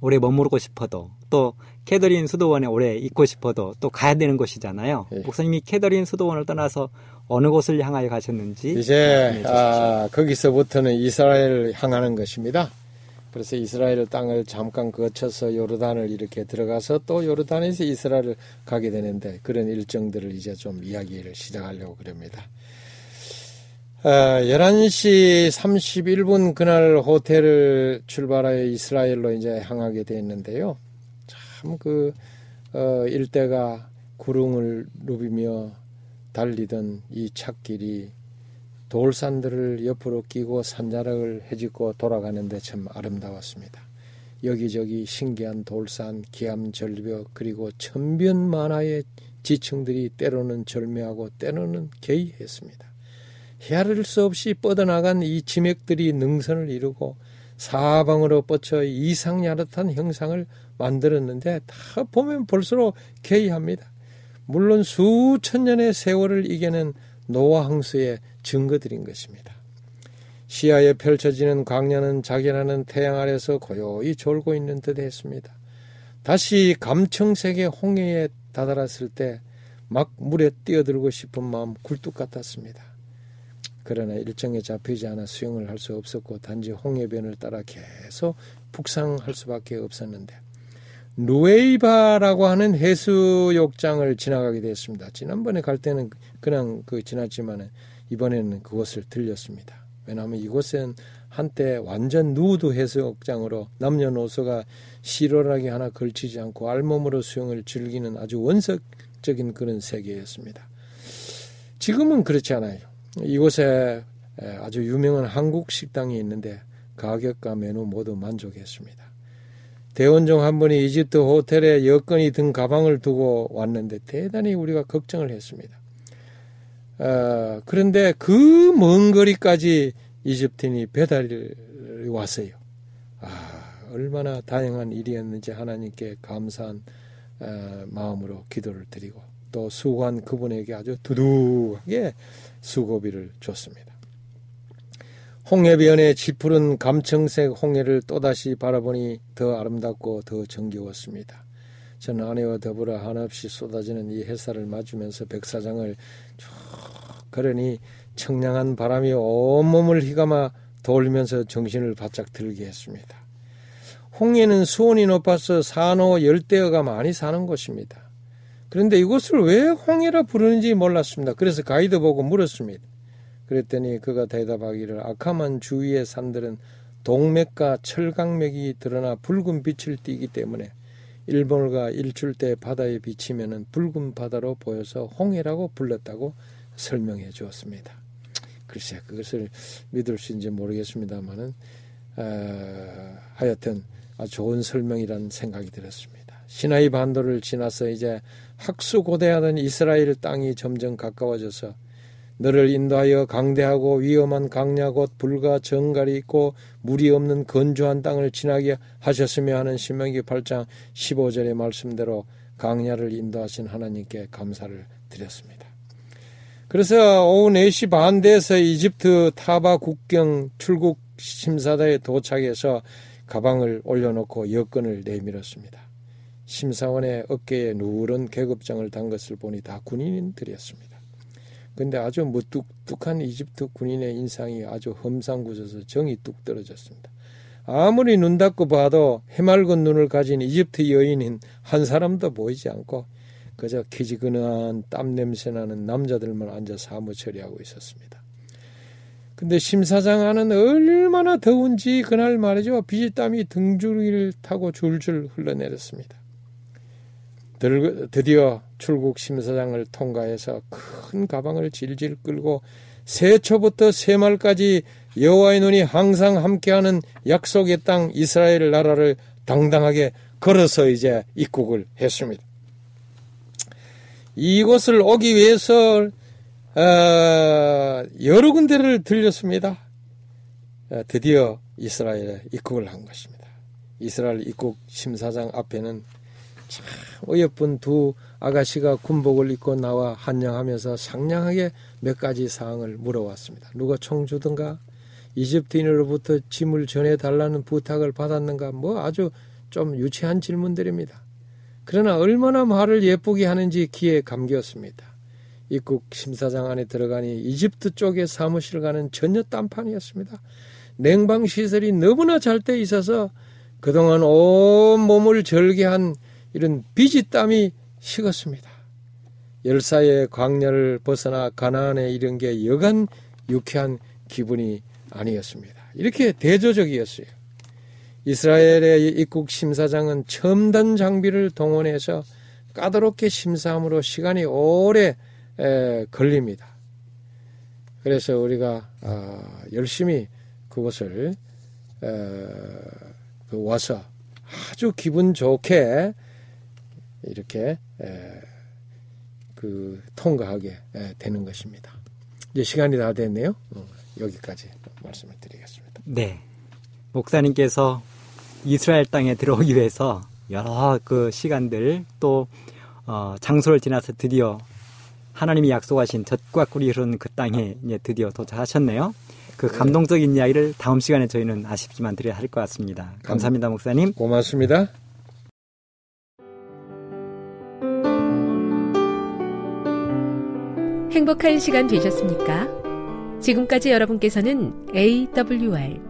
오래 머무르고 싶어도 또 캐더린 수도원에 오래 있고 싶어도 또 가야 되는 곳이잖아요. 예. 목사님이 캐더린 수도원을 떠나서 어느 곳을 향하여 가셨는지 이제 아, 거기서부터는 이스라엘을 향하는 것입니다. 그래서 이스라엘 땅을 잠깐 거쳐서 요르단을 이렇게 들어가서 또 요르단에서 이스라엘을 가게 되는데 그런 일정들을 이제 좀 이야기를 시작하려고 그럽니다. 아, 11시 31분 그날 호텔을 출발하여 이스라엘로 이제 향하게 됐는데요. 참그 어, 일대가 구름을 누비며 달리던 이 찻길이 돌산들을 옆으로 끼고 산자락을 헤집고 돌아가는데 참 아름다웠습니다. 여기저기 신기한 돌산, 기암 절벽 그리고 천변만화의 지층들이 때로는 절묘하고 때로는 개의했습니다. 헤아릴 수 없이 뻗어나간 이 지맥들이 능선을 이루고 사방으로 뻗쳐 이상 야릇한 형상을 만들었는데 다 보면 볼수록 개의합니다. 물론 수천 년의 세월을 이겨낸 노아항수의 증거들인 것입니다. 시야에 펼쳐지는 광야는 자기라는 태양 아래서 고요히 졸고 있는 듯 했습니다. 다시 감청색의 홍해에 다다랐을 때 막 물에 뛰어들고 싶은 마음 굴뚝 같았습니다. 그러나 일정에 잡히지 않아 수영을 할 수 없었고 단지 홍해변을 따라 계속 북상할 수밖에 없었는데 누에이바라고 하는 해수욕장을 지나가게 됐습니다. 지난번에 갈 때는 그냥 그 지났지만 이번에는 그곳을 들렸습니다. 왜냐하면 이곳은 한때 완전 누드 해수욕장으로 남녀노소가 시원하게 하나 걸치지 않고 알몸으로 수영을 즐기는 아주 원석적인 그런 세계였습니다. 지금은 그렇지 않아요. 이곳에 아주 유명한 한국 식당이 있는데 가격과 메뉴 모두 만족했습니다. 대원종 한 분이 이집트 호텔에 여권이 든 가방을 두고 왔는데 대단히 우리가 걱정을 했습니다. 어, 그런데 그 먼 거리까지 이집트인이 배달이 왔어요. 아, 얼마나 다양한 일이었는지 하나님께 감사한 어, 마음으로 기도를 드리고 또 수고한 그분에게 아주 두둑하게 수고비를 줬습니다. 홍해변의 짙푸른 감청색 홍해를 또다시 바라보니 더 아름답고 더 정겨웠습니다. 저는 아내와 더불어 한없이 쏟아지는 이 햇살을 맞으면서 백사장을 쭉 걸으니 청량한 바람이 온몸을 휘감아 돌면서 정신을 바짝 들게 했습니다. 홍해는 수온이 높아서 산호 열대어가 많이 사는 곳입니다. 그런데 이곳을 왜 홍해라 부르는지 몰랐습니다. 그래서 가이드 보고 물었습니다. 그랬더니 그가 대답하기를 아카만 주위의 산들은 동맥과 철강맥이 드러나 붉은 빛을 띠기 때문에 일본어가 일출 때 바다에 비치면은 붉은 바다로 보여서 홍해라고 불렀다고 설명해 주었습니다. 글쎄 그것을 믿을 수 있는지 모르겠습니다만은 어, 하여튼 아주 좋은 설명이라는 생각이 들었습니다. 시나이 반도를 지나서 이제 학수고대하던 이스라엘 땅이 점점 가까워져서 너를 인도하여 강대하고 위험한 강야 곧 불과 정갈이 있고 물이 없는 건조한 땅을 지나게 하셨으며 하는 신명기 8장 15절의 말씀대로 강야를 인도하신 하나님께 감사를 드렸습니다. 그래서 오후 4시 반 돼서 이집트 타바 국경 출국 심사대에 도착해서 가방을 올려놓고 여권을 내밀었습니다. 심사원의 어깨에 누런 계급장을 단 것을 보니 다 군인들이었습니다. 근데 아주 무뚝뚝한 이집트 군인의 인상이 아주 험상궂어서 정이 뚝 떨어졌습니다. 아무리 눈 닫고 봐도 해맑은 눈을 가진 이집트 여인인 한 사람도 보이지 않고 그저 키지근한 땀 냄새 나는 남자들만 앉아 사무 처리하고 있었습니다. 근데 심사장 안은 얼마나 더운지 그날 말이죠. 비지땀이 등줄기를 타고 줄줄 흘러내렸습니다. 드디어 출국 심사장을 통과해서 큰 가방을 질질 끌고 새초부터 새말까지 여호와의 눈이 항상 함께하는 약속의 땅 이스라엘 나라를 당당하게 걸어서 이제 입국을 했습니다. 이곳을 오기 위해서 어, 여러 군데를 들렸습니다. 어, 드디어 이스라엘에 입국을 한 것입니다. 이스라엘 입국 심사장 앞에는 참 어여쁜 두 아가씨가 군복을 입고 나와 한양하면서 상냥하게 몇 가지 사항을 물어왔습니다. 누가 총 주든가? 이집트인으로부터 짐을 전해달라는 부탁을 받았는가? 뭐 아주 좀 유치한 질문들입니다. 그러나 얼마나 말을 예쁘게 하는지 귀에 감겼습니다. 입국 심사장 안에 들어가니 이집트 쪽의 사무실 가는 전혀 딴판이었습니다. 냉방 시설이 너무나 잘 돼 있어서 그동안 온 몸을 절개한 이런 비지 땀이 식었습니다. 열사의 광야를 벗어나 가나안에 이른 게 여간 유쾌한 기분이 아니었습니다. 이렇게 대조적이었어요. 이스라엘의 입국 심사장은 첨단 장비를 동원해서 까다롭게 심사함으로 시간이 오래 에, 걸립니다. 그래서 우리가 어, 열심히 그것을 어, 그 와서 아주 기분 좋게 이렇게 에, 그 통과하게 에, 되는 것입니다. 이제 시간이 다 됐네요. 어, 여기까지 말씀을 드리겠습니다. 네. 목사님께서 이스라엘 땅에 들어오기 위해서 여러 그 시간들 또 어, 장소를 지나서 드디어 하나님이 약속하신 젖과 꿀이 흐르는 그 땅에 이제 드디어 도착하셨네요. 그 네. 감동적인 이야기를 다음 시간에 저희는 아쉽지만 드려야 할 것 같습니다. 감사합니다, 목사님. 고맙습니다. 행복한 시간 되셨습니까? 지금까지 여러분께서는 AWR